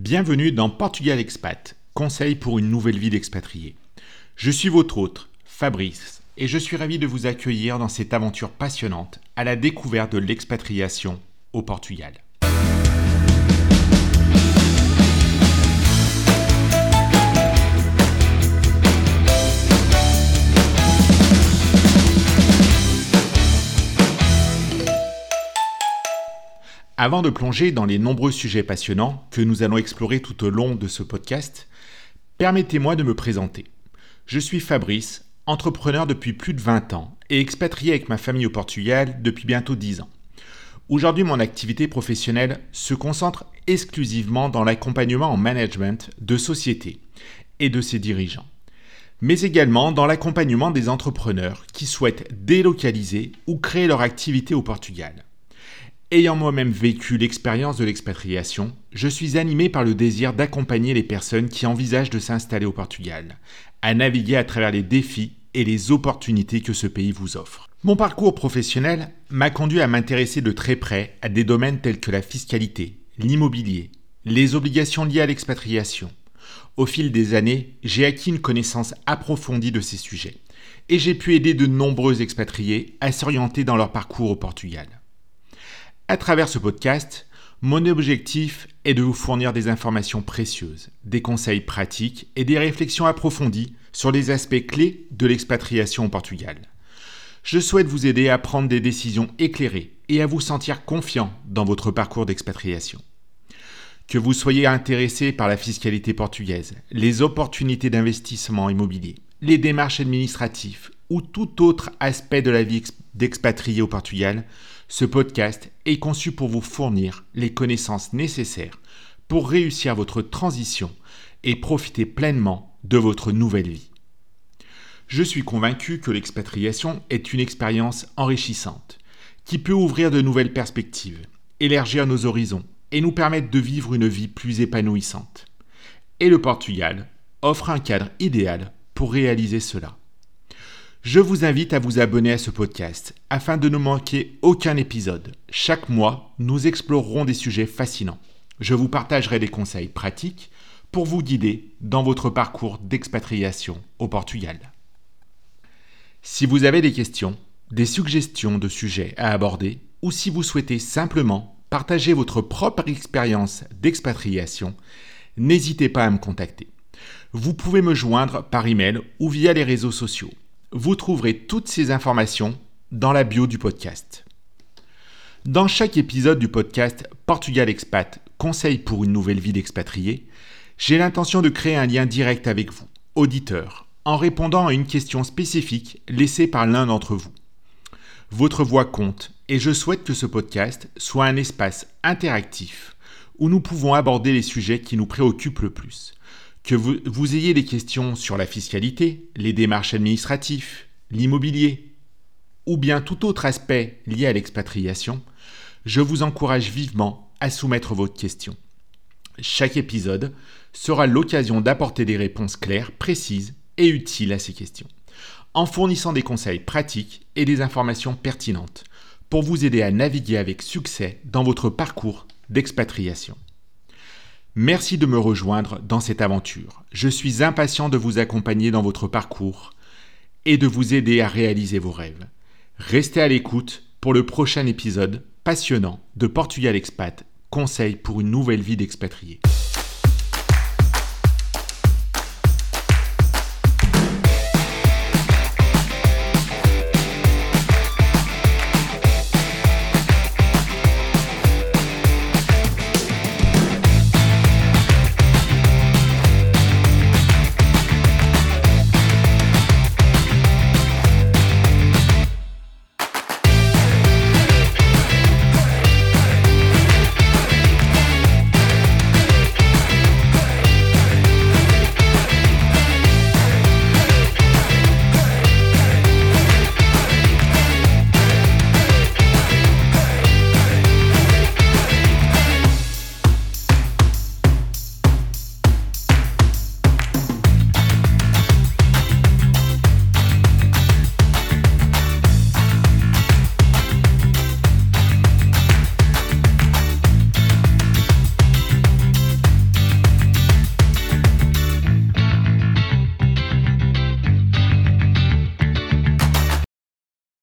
Bienvenue dans Portugal Expat, conseil pour une nouvelle vie d'expatrié. Je suis votre hôte, Fabrice, et je suis ravi de vous accueillir dans cette aventure passionnante à la découverte de l'expatriation au Portugal. Avant de plonger dans les nombreux sujets passionnants que nous allons explorer tout au long de ce podcast, permettez-moi de me présenter. Je suis Fabrice, entrepreneur depuis plus de 20 ans et expatrié avec ma famille au Portugal depuis bientôt 10 ans. Aujourd'hui, mon activité professionnelle se concentre exclusivement dans l'accompagnement en management de sociétés et de ses dirigeants, mais également dans l'accompagnement des entrepreneurs qui souhaitent délocaliser ou créer leur activité au Portugal. Ayant moi-même vécu l'expérience de l'expatriation, je suis animé par le désir d'accompagner les personnes qui envisagent de s'installer au Portugal, à naviguer à travers les défis et les opportunités que ce pays vous offre. Mon parcours professionnel m'a conduit à m'intéresser de très près à des domaines tels que la fiscalité, l'immobilier, les obligations liées à l'expatriation. Au fil des années, j'ai acquis une connaissance approfondie de ces sujets et j'ai pu aider de nombreux expatriés à s'orienter dans leur parcours au Portugal. À travers ce podcast, mon objectif est de vous fournir des informations précieuses, des conseils pratiques et des réflexions approfondies sur les aspects clés de l'expatriation au Portugal. Je souhaite vous aider à prendre des décisions éclairées et à vous sentir confiant dans votre parcours d'expatriation. Que vous soyez intéressé par la fiscalité portugaise, les opportunités d'investissement immobilier, les démarches administratives ou tout autre aspect de la vie d'expatrié au Portugal, ce podcast est conçu pour vous fournir les connaissances nécessaires pour réussir votre transition et profiter pleinement de votre nouvelle vie. Je suis convaincu que l'expatriation est une expérience enrichissante qui peut ouvrir de nouvelles perspectives, élargir nos horizons et nous permettre de vivre une vie plus épanouissante. Et le Portugal offre un cadre idéal pour réaliser cela. Je vous invite à vous abonner à ce podcast afin de ne manquer aucun épisode. Chaque mois, nous explorerons des sujets fascinants. Je vous partagerai des conseils pratiques pour vous guider dans votre parcours d'expatriation au Portugal. Si vous avez des questions, des suggestions de sujets à aborder ou si vous souhaitez simplement partager votre propre expérience d'expatriation, n'hésitez pas à me contacter. Vous pouvez me joindre par email ou via les réseaux sociaux. Vous trouverez toutes ces informations dans la bio du podcast. Dans chaque épisode du podcast Portugal Expat, conseil pour une nouvelle vie d'expatrié, j'ai l'intention de créer un lien direct avec vous, auditeur, en répondant à une question spécifique laissée par l'un d'entre vous. Votre voix compte et je souhaite que ce podcast soit un espace interactif où nous pouvons aborder les sujets qui nous préoccupent le plus. Que vous, ayez des questions sur la fiscalité, les démarches administratives, l'immobilier, ou bien tout autre aspect lié à l'expatriation, je vous encourage vivement à soumettre vos questions. Chaque épisode sera l'occasion d'apporter des réponses claires, précises et utiles à ces questions, en fournissant des conseils pratiques et des informations pertinentes pour vous aider à naviguer avec succès dans votre parcours d'expatriation. Merci de me rejoindre dans cette aventure. Je suis impatient de vous accompagner dans votre parcours et de vous aider à réaliser vos rêves. Restez à l'écoute pour le prochain épisode passionnant de Portugal Expat, conseil pour une nouvelle vie d'expatrié.